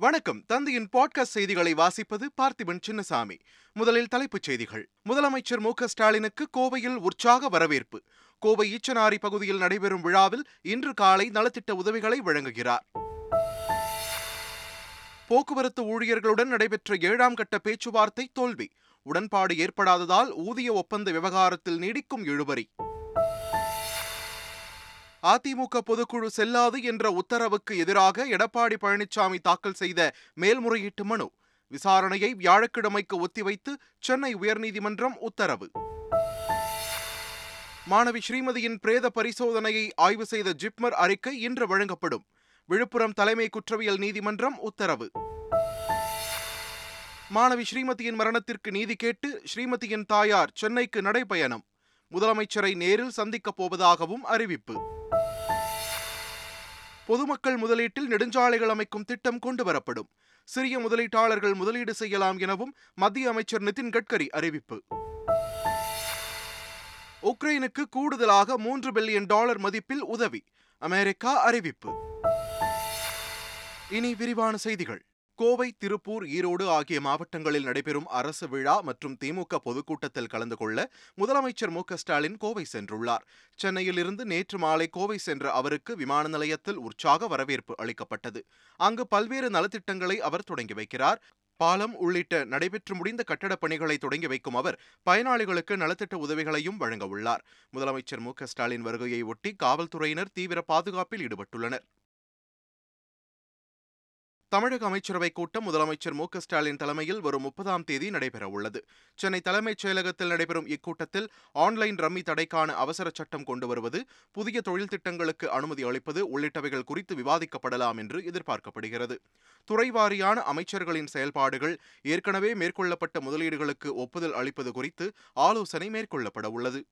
வணக்கம். தந்தையின் பாட்காஸ்ட் செய்திகளை வாசிப்பது பார்த்திபன் சின்னசாமி. முதலில் தலைப்புச் செய்திகள். முதலமைச்சர் மு ஸ்டாலினுக்கு கோவையில் உற்சாக வரவேற்பு. கோவை ஈச்சனாரி பகுதியில் நடைபெறும் விழாவில் இன்று காலை நலத்திட்ட உதவிகளை வழங்குகிறார். போக்குவரத்து ஊழியர்களுடன் நடைபெற்ற ஏழாம் கட்ட பேச்சுவார்த்தை தோல்வி. உடன்பாடு ஏற்படாததால் ஊதிய ஒப்பந்த விவகாரத்தில் நீடிக்கும் இழுபறி. அதிமுக பொதுக்குழு செல்லாது என்ற உத்தரவுக்கு எதிராக எடப்பாடி பழனிசாமி தாக்கல் செய்த மேல்முறையீட்டு மனு. விசாரணையை வியாழக்கிழமைக்கு ஒத்திவைத்து சென்னை உயர்நீதிமன்றம் உத்தரவு. மாணவி ஸ்ரீமதியின் பிரேத பரிசோதனையை ஆய்வு செய்த ஜிப்மர் அறிக்கை இன்று வழங்கப்படும். விழுப்புரம் தலைமை குற்றவியல் நீதிமன்றம் உத்தரவு. மாணவி ஸ்ரீமதியின் மரணத்திற்கு நீதி கேட்டு ஸ்ரீமதியின் தாயார் சென்னைக்கு நடைபயணம். முதலமைச்சரை நேரில் சந்திக்கப் போவதாகவும் அறிவிப்பு. பொதுமக்கள் முதலீட்டில் நெடுஞ்சாலைகள் அமைக்கும் திட்டம் கொண்டுவரப்படும். சிறிய முதலீட்டாளர்கள் முதலீடு செய்யலாம் எனவும் மத்திய அமைச்சர் நிதின் கட்கரி அறிவிப்பு. உக்ரைனுக்கு கூடுதலாக மூன்று பில்லியன் டாலர் மதிப்பில் உதவி அமெரிக்கா அறிவிப்பு. இனி விரிவான செய்திகள். கோவை திருப்பூர் ஈரோடு ஆகிய மாவட்டங்களில் நடைபெறும் அரசு விழா மற்றும் திமுக பொதுக்கூட்டத்தில் கலந்து கொள்ள முதலமைச்சர் மு ஸ்டாலின் கோவை சென்றுள்ளார். சென்னையிலிருந்து நேற்று மாலை கோவை சென்ற அவருக்கு விமான நிலையத்தில் உற்சாக வரவேற்பு அளிக்கப்பட்டது. அங்கு பல்வேறு நலத்திட்டங்களை அவர் தொடங்கி வைக்கிறார். பாலம் உள்ளிட்ட நடைபெற்று முடிந்த கட்டடப் பணிகளை தொடங்கி வைக்கும் அவர் பயனாளிகளுக்கு நலத்திட்ட உதவிகளையும் வழங்க உள்ளார். முதலமைச்சர் மு ஸ்டாலின் வருகையை ஒட்டி காவல்துறையினர் தீவிர பாதுகாப்பில் ஈடுபட்டுள்ளனர். தமிழக அமைச்சரவைக் கூட்டம் முதலமைச்சர் மு. ஸ்டாலின் தலைமையில் வரும் முப்பதாம் தேதி நடைபெறவுள்ளது சென்னை தலைமைச் செயலகத்தில் நடைபெறும் இக்கூட்டத்தில் ஆன்லைன் ரம்மி தடைக்கான அவசர சட்டம் கொண்டு வருவது புதிய தொழில் திட்டங்களுக்கு அனுமதி அளிப்பது உள்ளிட்டவைகள் குறித்து விவாதிக்கப்படலாம் என்று எதிர்பார்க்கப்படுகிறது. துறைவாரியான அமைச்சர்களின் செயல்பாடுகள் ஏற்கனவே மேற்கொள்ளப்பட்ட முதலீடுகளுக்கு ஒப்புதல் அளிப்பது குறித்து ஆலோசனை மேற்கொள்ளப்பட உள்ளது.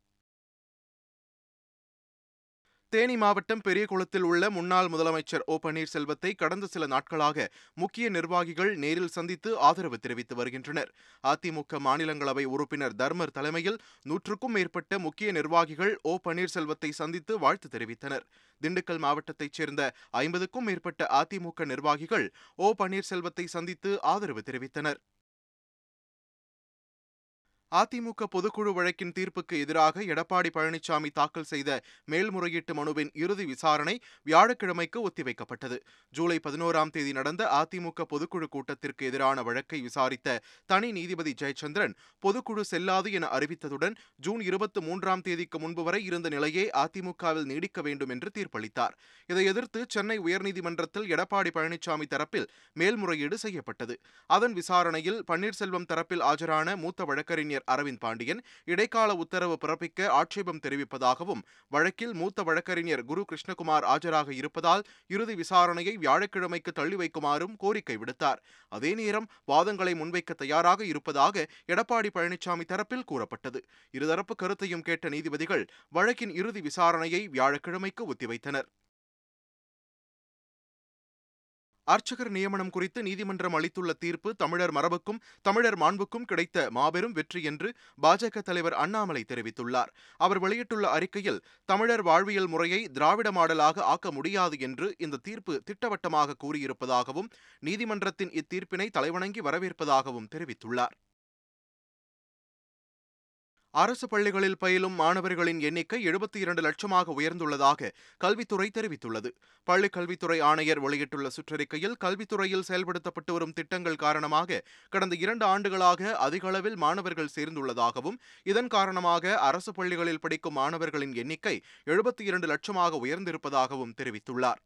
தேனி மாவட்டம் பெரியகுளத்தில் உள்ள முன்னாள் முதலமைச்சர் ஓ பன்னீர்செல்வத்தை கடந்த சில நாட்களாக முக்கிய நிர்வாகிகள் நேரில் சந்தித்து ஆதரவு தெரிவித்து வருகின்றனர். அதிமுக மாநிலங்களவை உறுப்பினர் தர்மர் தலைமையில் நூற்றுக்கும் மேற்பட்ட முக்கிய நிர்வாகிகள் ஓ பன்னீர்செல்வத்தை சந்தித்து வாழ்த்து தெரிவித்தனர். திண்டுக்கல் மாவட்டத்தைச் சேர்ந்த ஐம்பதுக்கும் மேற்பட்ட அதிமுக நிர்வாகிகள் ஓ பன்னீர்செல்வத்தை சந்தித்து ஆதரவு தெரிவித்தனர். அதிமுக பொதுக்குழு வழக்கின் தீர்ப்புக்கு எதிராக எடப்பாடி பழனிசாமி தாக்கல் செய்த மேல்முறையீட்டு மனுவின் இறுதி விசாரணை வியாழக்கிழமைக்கு ஒத்திவைக்கப்பட்டது. ஜூலை பதினோராம் தேதி நடந்த அதிமுக பொதுக்குழு கூட்டத்திற்கு எதிரான வழக்கை விசாரித்த தனி நீதிபதி ஜெயச்சந்திரன் பொதுக்குழு செல்லாது என அறிவித்ததுடன் ஜூன் இருபத்தி மூன்றாம் தேதிக்கு முன்பு வரை இருந்த நிலையே அதிமுகவில் நீடிக்க வேண்டும் என்று தீர்ப்பளித்தார். இதை எதிர்த்து சென்னை உயர்நீதிமன்றத்தில் எடப்பாடி பழனிசாமி தரப்பில் மேல்முறையீடு செய்யப்பட்டது. அதன் விசாரணையில் பன்னீர்செல்வம் தரப்பில் ஆஜரான மூத்த வழக்கறிஞர் வழக்கறிஞர் அரவிந்த் பாண்டியன் இடைக்கால உத்தரவு பிறப்பிக்க ஆட்சேபம் தெரிவிப்பதாகவும் வழக்கில் மூத்த வழக்கறிஞர் குரு கிருஷ்ணகுமார் ஆஜராக இருப்பதால் இறுதி விசாரணையை வியாழக்கிழமைக்கு தள்ளி வைக்குமாறும் கோரிக்கை விடுத்தார். அதே நேரம் வாதங்களை முன்வைக்க தயாராக இருப்பதாக எடப்பாடி பழனிசாமி தரப்பில் கூறப்பட்டது. இருதரப்பு கருத்தையும் கேட்ட நீதிபதிகள் வழக்கின் இறுதி விசாரணையை வியாழக்கிழமைக்கு ஒத்திவைத்தனர். அர்ச்சகர் நியமனம் குறித்து நீதிமன்றம் அளித்துள்ள தீர்ப்பு தமிழர் மரபுக்கும் தமிழர் மாண்புக்கும் கிடைத்த மாபெரும் வெற்றி என்று பாஜக தலைவர் அண்ணாமலை தெரிவித்துள்ளார். அவர் வெளியிட்டுள்ள அறிக்கையில் தமிழர் வாழ்வியல் முறையை திராவிட மாடலாக ஆக்க முடியாது என்று இந்த தீர்ப்பு திட்டவட்டமாக கூறியிருப்பதாகவும் நீதிமன்றத்தின் இத்தீர்ப்பினை தலைவணங்கி வரவேற்பதாகவும் தெரிவித்துள்ளார். அரசு பள்ளிகளில் பயிலும் மாணவர்களின் எண்ணிக்கை எழுபத்தி இரண்டு லட்சமாக உயர்ந்துள்ளதாக கல்வித்துறை தெரிவித்துள்ளது. பள்ளிக் கல்வித்துறை ஆணையர் வெளியிட்டுள்ள சுற்றறிக்கையில் கல்வித்துறையில் செயல்படுத்தப்பட்டு வரும் திட்டங்கள் காரணமாக கடந்த இரண்டு ஆண்டுகளாக அதிக அளவில் மாணவர்கள் சேர்ந்துள்ளதாகவும் இதன் காரணமாக அரசு பள்ளிகளில் படிக்கும் மாணவர்களின் எண்ணிக்கை எழுபத்தி இரண்டு லட்சமாக உயர்ந்திருப்பதாகவும் தெரிவித்துள்ளார்.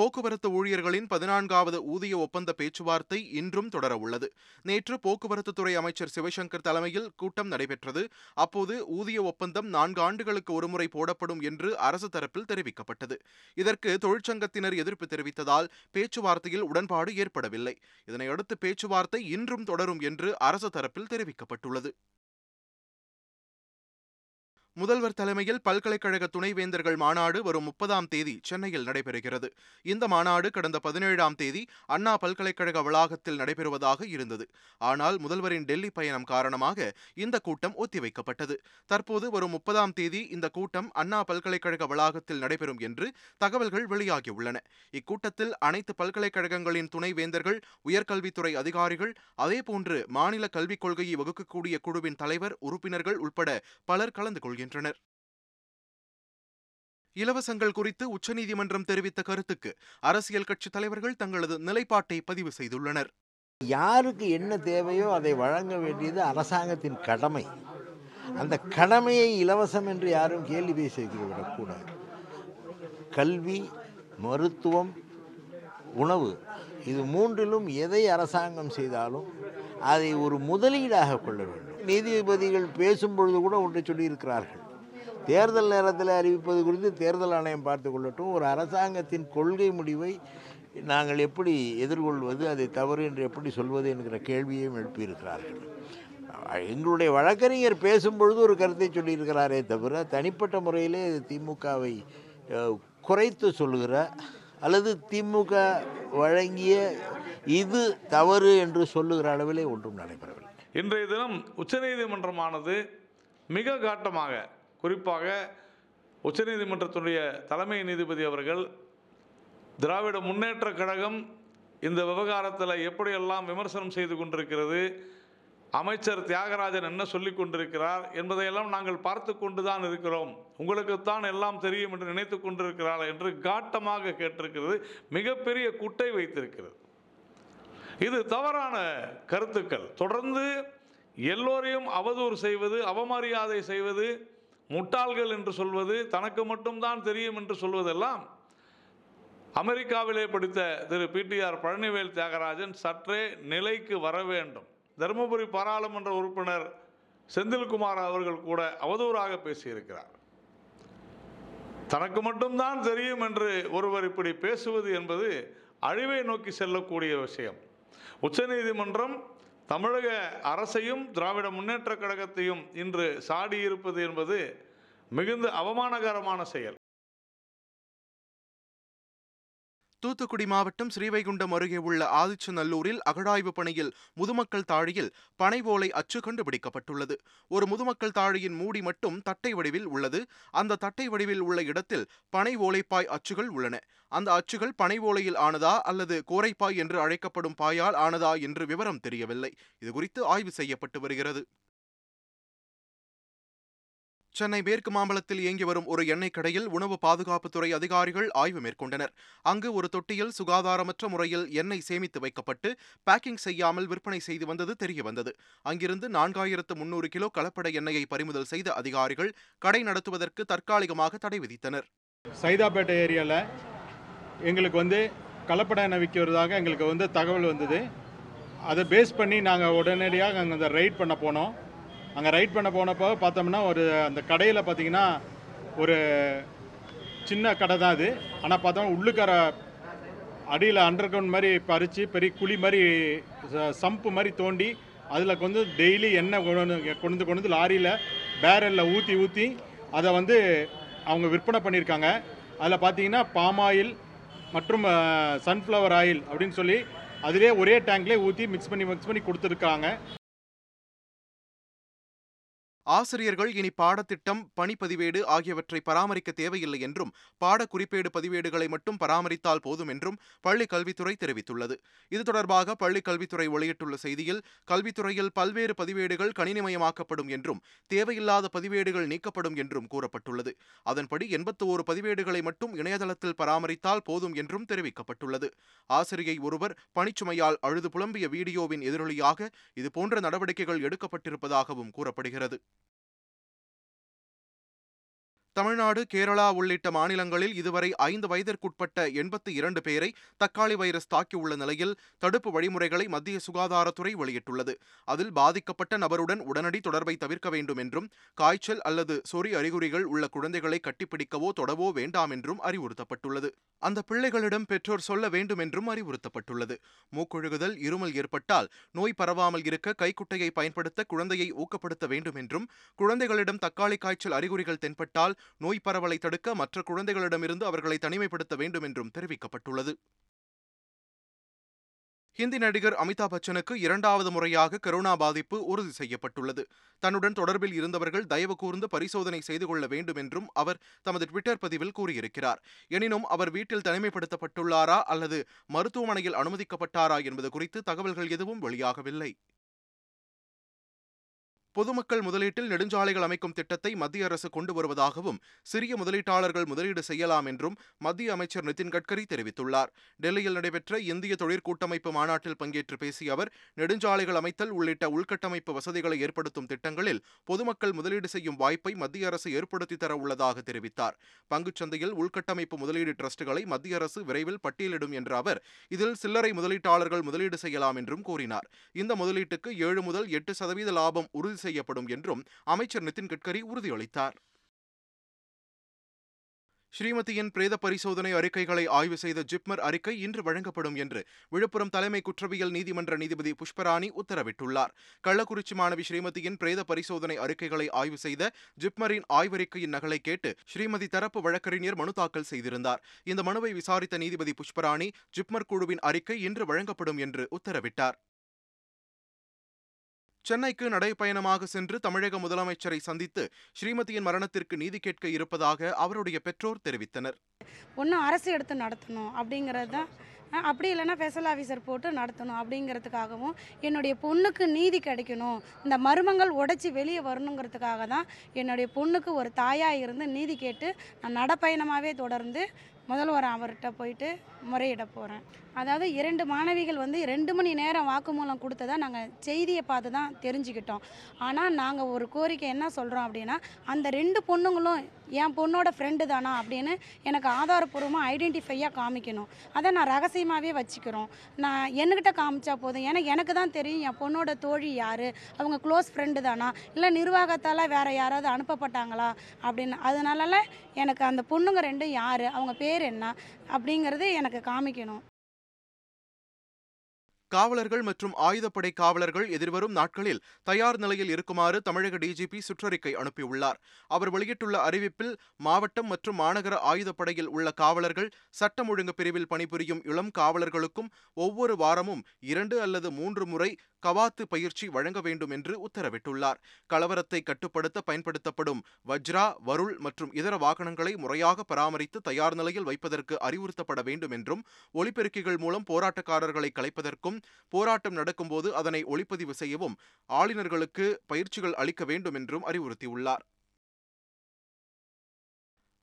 போக்குவரத்து ஊழியர்களின் பதினான்காவது ஊதிய ஒப்பந்த பேச்சுவார்த்தை இன்றும் தொடர உள்ளது நேற்று போக்குவரத்துத்துறை அமைச்சர் சிவசங்கர் தலைமையில் கூட்டம் நடைபெற்றது. அப்போது ஊதிய ஒப்பந்தம் நான்கு ஆண்டுகளுக்கு ஒருமுறை போடப்படும் என்று அரசு தரப்பில் தெரிவிக்கப்பட்டது. இதற்கு தொழிற்சங்கத்தினர் எதிர்ப்பு தெரிவித்ததால் பேச்சுவார்த்தையில் உடன்பாடு ஏற்படவில்லை. இதனையடுத்து பேச்சுவார்த்தை இன்றும் தொடரும் என்று அரசு தரப்பில் தெரிவிக்கப்பட்டுள்ளது. முதல்வர் தலைமையில் பல்கலைக்கழக துணைவேந்தர்கள் மாநாடு வரும் முப்பதாம் தேதி சென்னையில் நடைபெறுகிறது. இந்த மாநாடு கடந்த பதினேழாம் தேதி அண்ணா பல்கலைக்கழக வளாகத்தில் நடைபெறுவதாக இருந்தது. ஆனால் முதல்வரின் டெல்லி பயணம் காரணமாக இந்த கூட்டம் ஒத்திவைக்கப்பட்டது. தற்போது வரும் முப்பதாம் தேதி இந்த கூட்டம் அண்ணா பல்கலைக்கழக வளாகத்தில் நடைபெறும் என்று தகவல்கள் வெளியாகியுள்ளன. இக்கூட்டத்தில் அனைத்து பல்கலைக்கழகங்களின் துணைவேந்தர்கள் உயர்கல்வித்துறை அதிகாரிகள் அதேபோன்று மாநில கல்விக் கொள்கையை வகுக்கக்கூடிய குழுவின் தலைவர் உறுப்பினர்கள் உட்பட பலர் கலந்து கொள்கின்றனர். இலவசங்கள் குறித்து உச்சநீதிமன்றம் தெரிவித்த கருத்துக்கு அரசியல் கட்சித் தலைவர்கள் தங்களது நிலைப்பாட்டை பதிவு செய்துள்ளனர். யாருக்கு என்ன தேவையோ அதை வழங்க வேண்டியது அரசாங்கத்தின் கடமை. அந்த கடமையை இலவசம் என்று யாரும் கேள்வி பேசிக்க விடக்கூடாது கல்வி மருத்துவம் உணவு இது மூன்றிலும் எதை அரசாங்கம் செய்தாலும் அதை ஒரு முதலீடாக கொள்ள வேண்டும். நீதிபதிகள் பேசும்பொழுது கூட ஒன்று சொல்லியிருக்கிறார்கள். தேர்தல் நேரத்தில் அறிவிப்பது குறித்து தேர்தல் ஆணையம் பார்த்து கொள்ளட்டும். ஒரு அரசாங்கத்தின் கொள்கை முடிவை நாங்கள் எப்படி எதிர்கொள்வது அதை தவறு என்று எப்படி சொல்வது என்கிற கேள்வியையும் எழுப்பியிருக்கிறார்கள். எங்களுடைய வழக்கறிஞர் பேசும்பொழுது ஒரு கருத்தை சொல்லியிருக்கிறாரே தவிர தனிப்பட்ட முறையிலே திமுகவை குறைத்து சொல்லுகிற அல்லது திமுக வழங்கிய இது தவறு என்று சொல்லுகிற அளவிலே ஒன்றும் நடைபெறவில்லை. இன்றைய தினம் உச்சநீதிமன்றமானது மிக காட்டமாக குறிப்பாக உச்சநீதிமன்றத்துடைய தலைமை நீதிபதி அவர்கள் திராவிட முன்னேற்றக் கழகம் இந்த விவகாரத்தில் எப்படியெல்லாம் விமர்சனம் செய்து கொண்டிருக்கிறது அமைச்சர் தியாகராஜன் என்ன சொல்லி கொண்டிருக்கிறார் என்பதையெல்லாம் நாங்கள் பார்த்து கொண்டு தான் இருக்கிறோம். உங்களுக்குத்தான் எல்லாம் தெரியும் என்று நினைத்து கொண்டிருக்கிறார் என்று காட்டமாக கேட்டிருக்கிறது மிகப்பெரிய குட்டை வைத்திருக்கிறது. இது தவறான கருத்துக்கள். தொடர்ந்து எல்லோரையும் அவதூறு செய்வது அவமரியாதை செய்வது முட்டாள்கள் என்று சொல்வது தனக்கு மட்டும்தான் தெரியும் என்று சொல்வதெல்லாம் அமெரிக்காவிலே படித்த திரு பிடிஆர் பழனிவேல் தியாகராஜன் சற்றே நிலைக்கு வர வேண்டும். தருமபுரி பாராளுமன்ற உறுப்பினர் செந்தில்குமார் அவர்கள் கூட அவதூறாக பேசியிருக்கிறார். தனக்கு மட்டும்தான் தெரியும் என்று ஒருவர் இப்படி பேசுவது என்பது அழிவை நோக்கி செல்லக்கூடிய விஷயம். உச்சநீதிமன்றம் தமிழக அரசையும் திராவிட முன்னேற்றக் கழகத்தையும் இன்று சாடியிருப்பது என்பது மிகுந்த அவமானகரமான செயல். தூத்துக்குடி மாவட்டம் ஸ்ரீவைகுண்டம் அருகே உள்ள ஆதிச்சநல்லூரில் அகழாய்வு பணியில் முதுமக்கள் தாழியில் பனை ஓலை அச்சு கண்டுபிடிக்கப்பட்டுள்ளது. ஒரு முதுமக்கள் தாழியின் மூடி மட்டும் தட்டை வடிவில் உள்ளது. அந்த தட்டை வடிவில் உள்ள இடத்தில் பனை ஓலைப்பாய் அச்சுகள் உள்ளன. அந்த அச்சுகள் பனை ஓலையில் ஆனதா அல்லது கோரைப்பாய் என்று அழைக்கப்படும் பாயால் ஆனதா என்று விவரம் தெரியவில்லை. இதுகுறித்து ஆய்வு செய்யப்பட்டு வருகிறது. சென்னை மேற்கு மாம்பலத்தில் இயங்கி வரும் ஒரு எண்ணெய் கடையில் உணவு பாதுகாப்புத்துறை அதிகாரிகள் ஆய்வு மேற்கொண்டனர். அங்கு ஒரு தொட்டியில் சுகாதாரமற்ற முறையில் எண்ணெய் சேமித்து வைக்கப்பட்டு பேக்கிங் செய்யாமல் விற்பனை செய்து வந்தது தெரியவந்தது. அங்கிருந்து நான்காயிரத்து முன்னூறு கிலோ கலப்பட எண்ணெயை பறிமுதல் செய்த அதிகாரிகள் கடை நடத்துவதற்கு தற்காலிகமாக தடை விதித்தனர். சைதாப்பேட்டை ஏரியாவில் எங்களுக்கு வந்து கலப்பட எண்ணெய் விற்கிறதாக எங்களுக்கு வந்து தகவல் வந்தது. அதை பேஸ் பண்ணி நாங்கள் உடனடியாக அங்கே ரைட் பண்ண போனோம். அங்கே ரைட் பண்ண போனப்போ பார்த்தோம்னா ஒரு அந்த கடையில் பார்த்தீங்கன்னா ஒரு சின்ன கடை தான் அது. ஆனால் பார்த்தோம்னா உள்ளுக்கார அடியில் அண்டர் கிரவுண்ட் மாதிரி பறித்து பெரிய குழி மாதிரி ச- சம்பு மாதிரி தோண்டி அதில் வந்து டெய்லி எண்ணெய் கொண்டு கொண்டு வந்து கொண்டு வந்து லாரியில் பேரலில் ஊற்றி ஊற்றி அதை வந்து அவங்க விற்பனை பண்ணியிருக்காங்க. அதில் பார்த்தீங்கன்னா பாம் ஆயில் மற்றும் சன்ஃப்ளவர் ஆயில் அப்படின்னு சொல்லி அதிலே ஒரே டேங்க்லேயே ஊற்றி மிக்ஸ் பண்ணி மிக்ஸ் பண்ணி கொடுத்துருக்காங்க. ஆசிரியர்கள் இனி பாடத்திட்டம் பணிப்பதிவேடு ஆகியவற்றை பராமரிக்க தேவையில்லை என்றும் பாட குறிப்பேடு பதிவேடுகளை மட்டும் பராமரித்தால் போதும் என்றும் பள்ளிக் கல்வித்துறை தெரிவித்துள்ளது. இது தொடர்பாக பள்ளிக் கல்வித்துறை வெளியிட்டுள்ள செய்தியில் கல்வித்துறையில் பல்வேறு பதிவேடுகள் கணினிமயமாக்கப்படும் என்றும் தேவையில்லாத பதிவேடுகள் நீக்கப்படும் என்றும் கூறப்பட்டுள்ளது. அதன்படி எண்பத்தி ஓரு பதிவேடுகளை மட்டும் இணையதளத்தில் பராமரித்தால் போதும் என்றும் தெரிவிக்கப்பட்டுள்ளது. ஆசிரியை ஒருவர் பணிச்சுமையால் அழுது புலம்பிய வீடியோவின் எதிரொலியாக இதுபோன்ற நடவடிக்கைகள் எடுக்கப்பட்டிருப்பதாகவும் கூறப்படுகிறது. தமிழ்நாடு கேரளா உள்ளிட்ட மாநிலங்களில் இதுவரை ஐந்து வயதிற்குட்பட்ட எண்பத்தி இரண்டு பேரை தக்காளி வைரஸ் தாக்கியுள்ள நிலையில் தடுப்பு வழிமுறைகளை மத்திய சுகாதாரத்துறை வெளியிட்டுள்ளது. அதில் பாதிக்கப்பட்ட நபருடன் உடனடி தொடர்பை தவிர்க்க வேண்டும் என்றும் காய்ச்சல் அல்லது சொறி அறிகுறிகள் உள்ள குழந்தைகளை கட்டிப்பிடிக்கவோ தொடவோ வேண்டாம் என்றும் அறிவுறுத்தப்பட்டுள்ளது. அந்த பிள்ளைகளிடம் பெற்றோர் சொல்ல வேண்டும் என்றும் அறிவுறுத்தப்பட்டுள்ளது. மூக்கொழுகுதல் இருமல் ஏற்பட்டால் நோய் பரவாமல் இருக்க கைக்குட்டையை பயன்படுத்த குழந்தையை ஊக்கப்படுத்த வேண்டும் என்றும் குழந்தைகளிடம் தக்காளி காய்ச்சல் அறிகுறிகள் தென்பட்டால் நோய் பரவலை தடுக்க மற்ற குழந்தைகளிடமிருந்து அவர்களை தனிமைப்படுத்த வேண்டும் என்றும் தெரிவிக்கப்பட்டுள்ளது. ஹிந்தி நடிகர் அமிதாப் பச்சனுக்கு இரண்டாவது முறையாக கரோனா பாதிப்பு உறுதி செய்யப்பட்டுள்ளது. தன்னுடன் தொடர்பில் இருந்தவர்கள் தயவு கூர்ந்து பரிசோதனை செய்து கொள்ள வேண்டும் என்றும் அவர் தமது ட்விட்டர் பதிவில் கூறியிருக்கிறார். எனினும் அவர் வீட்டில் தனிமைப்படுத்தப்பட்டுள்ளாரா அல்லது மருத்துவமனையில் அனுமதிக்கப்பட்டாரா என்பது குறித்து தகவல்கள் எதுவும் வெளியாகவில்லை. பொதுமக்கள் முதலீட்டில் நெடுஞ்சாலைகள் அமைக்கும் திட்டத்தை மத்திய அரசு கொண்டு வருவதாகவும் சிறிய முதலீட்டாளர்கள் முதலீடு செய்யலாம் என்றும் மத்திய அமைச்சர் நிதின் கட்கரி தெரிவித்துள்ளார். டெல்லியில் நடைபெற்ற இந்திய தொழிற்கூட்டமைப்பு மாநாட்டில் பங்கேற்று பேசிய அவர் நெடுஞ்சாலைகள் அமைத்தல் உள்ளிட்ட உள்கட்டமைப்பு வசதிகளை ஏற்படுத்தும் திட்டங்களில் பொதுமக்கள் முதலீடு செய்யும் வாய்ப்பை மத்திய அரசு ஏற்படுத்தி தர உள்ளதாக தெரிவித்தார். பங்குச்சந்தையில் உள்கட்டமைப்பு முதலீடு டிரஸ்டுகளை மத்திய அரசு விரைவில் பட்டியலிடும் என்ற அவர் இதில் சில்லறை முதலீட்டாளர்கள் முதலீடு செய்யலாம் என்றும் கூறினார். இந்த முதலீட்டுக்கு ஏழு முதல் எட்டு சதவீத லாபம் உறுதி செய்யப்படும் என்றும் அமைச்சர் நிதின் கட்கரி உறுதியளித்தார். ஸ்ரீமதியின் பிரேத பரிசோதனை அறிக்கைகளை ஆய்வு செய்த ஜிப்மர் அறிக்கை இன்று வழங்கப்படும் என்று விழுப்புரம் தலைமை குற்றவியல் நீதிமன்ற நீதிபதி புஷ்பராணி உத்தரவிட்டுள்ளார். கள்ளக்குறிச்சி மாணவி ஸ்ரீமதியின் பிரேத பரிசோதனை அறிக்கைகளை ஆய்வு செய்த ஜிப்மரின் ஆய்வறிக்கையின் நகலை கேட்டு ஸ்ரீமதி தரப்பு வழக்கறிஞர் மனு தாக்கல் செய்திருந்தார். இந்த மனுவை விசாரித்த நீதிபதி புஷ்பராணி ஜிப்மர் குழுவின் அறிக்கை இன்று வழங்கப்படும் என்று உத்தரவிட்டார். சென்னைக்கு நடைப்பயணமாக சென்று தமிழக முதலமைச்சரை சந்தித்து ஸ்ரீமதியின் மரணத்திற்கு நீதி கேட்க இருப்பதாக அவருடைய பெற்றோர் தெரிவித்தனர். ஒன்றும் அரசு எடுத்து நடத்தணும் அப்படிங்கிறது தான் அப்படி இல்லைன்னா ஸ்பெஷல் ஆஃபீஸர் போட்டு நடத்தணும் அப்படிங்கிறதுக்காகவும் என்னுடைய பொண்ணுக்கு நீதி கிடைக்கணும் இந்த மருமங்கள் உடைச்சி வெளியே வரணுங்கிறதுக்காக தான் என்னுடைய பொண்ணுக்கு ஒரு தாயாக இருந்து நீதி கேட்டு நான் நடப்பயணமாகவே தொடர்ந்து முதல்வர் அவர்கிட்ட போயிட்டு முறையிட போகிறேன் அதாவது இரண்டு மாணவிகள் வந்து ரெண்டு மணி நேரம் வாக்குமூலம் கொடுத்ததா நாங்கள் செய்தியை பார்த்து தான் தெரிஞ்சுக்கிட்டோம். ஆனால் நாங்கள் ஒரு கோரிக்கை என்ன சொல்கிறோம் அப்படின்னா அந்த ரெண்டு பொண்ணுங்களும் என் பொண்ணோட ஃப்ரெண்டு தானா அப்படின்னு எனக்கு ஆதாரப்பூர்வமாக ஐடென்டிஃபையாக காமிக்கணும். அதை நான் ரகசியமாகவே வச்சுக்கிறோம். நான் என்கிட்ட காமிச்சா போதும். ஏன்னா எனக்கு தான் தெரியும் என் பொண்ணோட தோழி யார் அவங்க க்ளோஸ் ஃப்ரெண்டு தானா இல்லை நிர்வாகத்தால் வேறு யாராவது அனுப்பப்பட்டாங்களா அப்படின்னு. அதனால எனக்கு அந்த பொண்ணுங்க ரெண்டும் யார் அவங்க பேர் என்ன அப்படிங்கிறது எனக்கு காமிக்கணும். காவலர்கள் மற்றும் ஆயுதப்படை காவலர்கள் எதிர்வரும் நாட்களில் தயார் நிலையில் இருக்குமாறு தமிழக டிஜிபி சுற்றறிக்கை அனுப்பியுள்ளார். அவர் வெளியிட்டுள்ள அறிவிப்பில் மாவட்டம் மற்றும் மாநகர ஆயுதப்படையில் உள்ள காவலர்கள் சட்டம் ஒழுங்கு பிரிவில் பணிபுரியும் இளம் காவலர்களுக்கும் ஒவ்வொரு வாரமும் இரண்டு அல்லது மூன்று முறை கவாத்து பயிற்சி வழங்க வேண்டும் என்று உத்தரவிட்டுள்ளார். கலவரத்தை கட்டுப்படுத்த பயன்படுத்தப்படும் வஜ்ரா வருள் மற்றும் இதர வாகனங்களை முறையாக பராமரித்து தயார் நிலையில் வைப்பதற்கு அறிவுறுத்தப்பட வேண்டும் என்றும் ஒலிபெருக்கிகள் மூலம் போராட்டக்காரர்களை கலைப்பதற்கும் போராட்டம் நடக்கும்போது அதனை ஒளிப்பதிவு செய்யவும் ஆளுநர்களுக்கு பயிற்சிகள் அளிக்க வேண்டும் என்றும் அறிவுறுத்தியுள்ளார்.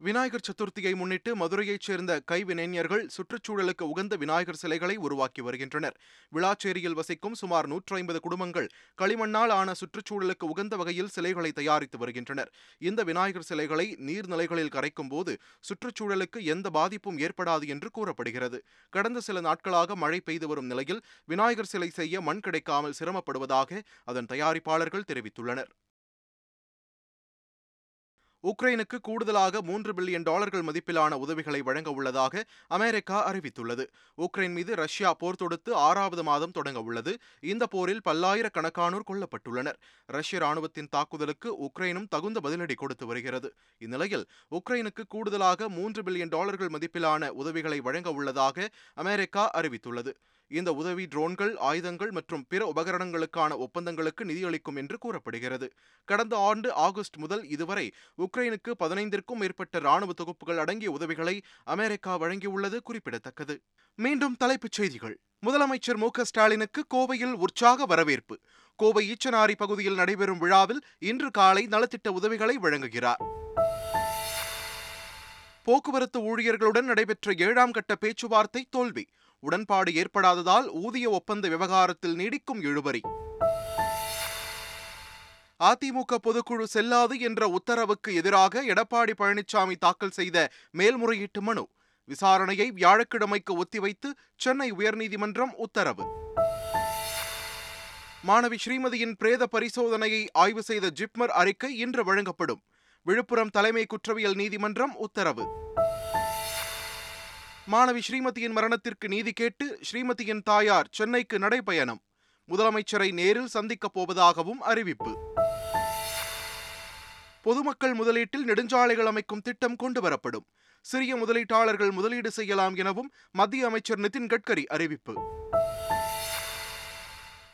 விநாயகர் சதுர்த்தியை முன்னிட்டு மதுரையைச் சேர்ந்த கைவினைஞர்கள் சுற்றுச்சூழலுக்கு உகந்த விநாயகர் சிலைகளை உருவாக்கி வருகின்றனர். விளாச்சேரியில் வசிக்கும் சுமார் நூற்றி ஐம்பது குடும்பங்கள் களிமண்ணால் ஆன சுற்றுச்சூழலுக்கு உகந்த வகையில் சிலைகளை தயாரித்து வருகின்றனர். இந்த விநாயகர் சிலைகளை நீர்நிலைகளில் கரைக்கும் போது சுற்றுச்சூழலுக்கு எந்த பாதிப்பும் ஏற்படாது என்று கூறப்படுகிறது. கடந்த சில நாட்களாக மழை பெய்து வரும் நிலையில் விநாயகர் சிலை செய்ய மண் கிடைக்காமல் சிரமப்படுவதாக அதன் தயாரிப்பாளர்கள் தெரிவித்துள்ளனர். உக்ரைனுக்கு கூடுதலாக மூன்று பில்லியன் டாலர்கள் மதிப்பிலான உதவிகளை வழங்க உள்ளதாக அமெரிக்கா அறிவித்துள்ளது. உக்ரைன் மீது ரஷ்யா போர் தொடுத்து ஆறாவது மாதம் தொடங்க உள்ளது. இந்த போரில் பல்லாயிரக்கணக்கானோர் கொல்லப்பட்டுள்ளனர். ரஷ்ய ராணுவத்தின் தாக்குதலுக்கு உக்ரைனும் தகுந்த பதிலடி கொடுத்து வருகிறது. இந்நிலையில் உக்ரைனுக்கு கூடுதலாக மூன்று பில்லியன் டாலர்கள் மதிப்பிலான உதவிகளை வழங்க உள்ளதாக அமெரிக்கா அறிவித்துள்ளது. இந்த உதவி ட்ரோன்கள் ஆயுதங்கள் மற்றும் பிற உபகரணங்களுக்கான ஒப்பந்தங்களுக்கு நிதியளிக்கும் என்று கூறப்படுகிறது. கடந்த ஆண்டு ஆகஸ்ட் முதல் இதுவரை உக்ரைனுக்கு பதினைந்திற்கும் மேற்பட்ட ராணுவ தொகுப்புகள் அடங்கிய உதவிகளை அமெரிக்கா வழங்கியுள்ளது குறிப்பிடத்தக்கது. மீண்டும் தலைப்புச் செய்திகள். முதலமைச்சர் மு ஸ்டாலினுக்கு கோவையில் உற்சாக வரவேற்பு. கோவை ஈச்சனாரி பகுதியில் நடைபெறும் விழாவில் இன்று காலை நலத்திட்ட உதவிகளை வழங்குகிறார். போக்குவரத்து ஊழியர்களுடன் நடைபெற்ற ஏழாம் கட்ட பேச்சுவார்த்தை தோல்வி. உடன்பாடு ஏற்படாததால் ஊதிய ஒப்பந்த விவகாரத்தில் நீடிக்கும் இழுபறி. அதிமுக பொதுக்குழு செல்லாது என்ற உத்தரவுக்கு எதிராக எடப்பாடி பழனிசாமி தாக்கல் செய்த மேல்முறையீட்டு மனு. விசாரணையை வியாழக்கிழமைக்கு ஒத்திவைத்து சென்னை உயர்நீதிமன்றம் உத்தரவு. மாணவி ஸ்ரீமதியின் பிரேத பரிசோதனையை ஆய்வு செய்த ஜிப்மர் அறிக்கை இன்று வழங்கப்படும். விழுப்புரம் தலைமை குற்றவியல் நீதிமன்றம் உத்தரவு. மாணவி ஸ்ரீமதியின் மரணத்திற்கு நீதி கேட்டு ஸ்ரீமதியின் தாயார் சென்னைக்கு நடைபயணம். முதலமைச்சரை நேரில் சந்திக்கப் போவதாகவும் அறிவிப்பு. பொதுமக்கள் முதலீட்டில் நெடுஞ்சாலைகள் அமைக்கும் திட்டம் கொண்டுவரப்படும். சிறிய முதலீட்டாளர்கள் முதலீடு செய்யலாம் எனவும் மத்திய அமைச்சர் நிதின் கட்கரி அறிவிப்பு.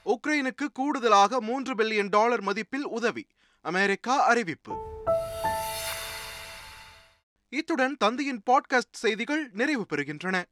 உக்ரைனுக்கு கூடுதலாக மூன்று பில்லியன் டாலர் மதிப்பில் உதவி அமெரிக்கா அறிவிப்பு. இத்துடன் தந்தையின் பாட்காஸ்ட் செய்திகள் நிறைவு பெறுகின்றன.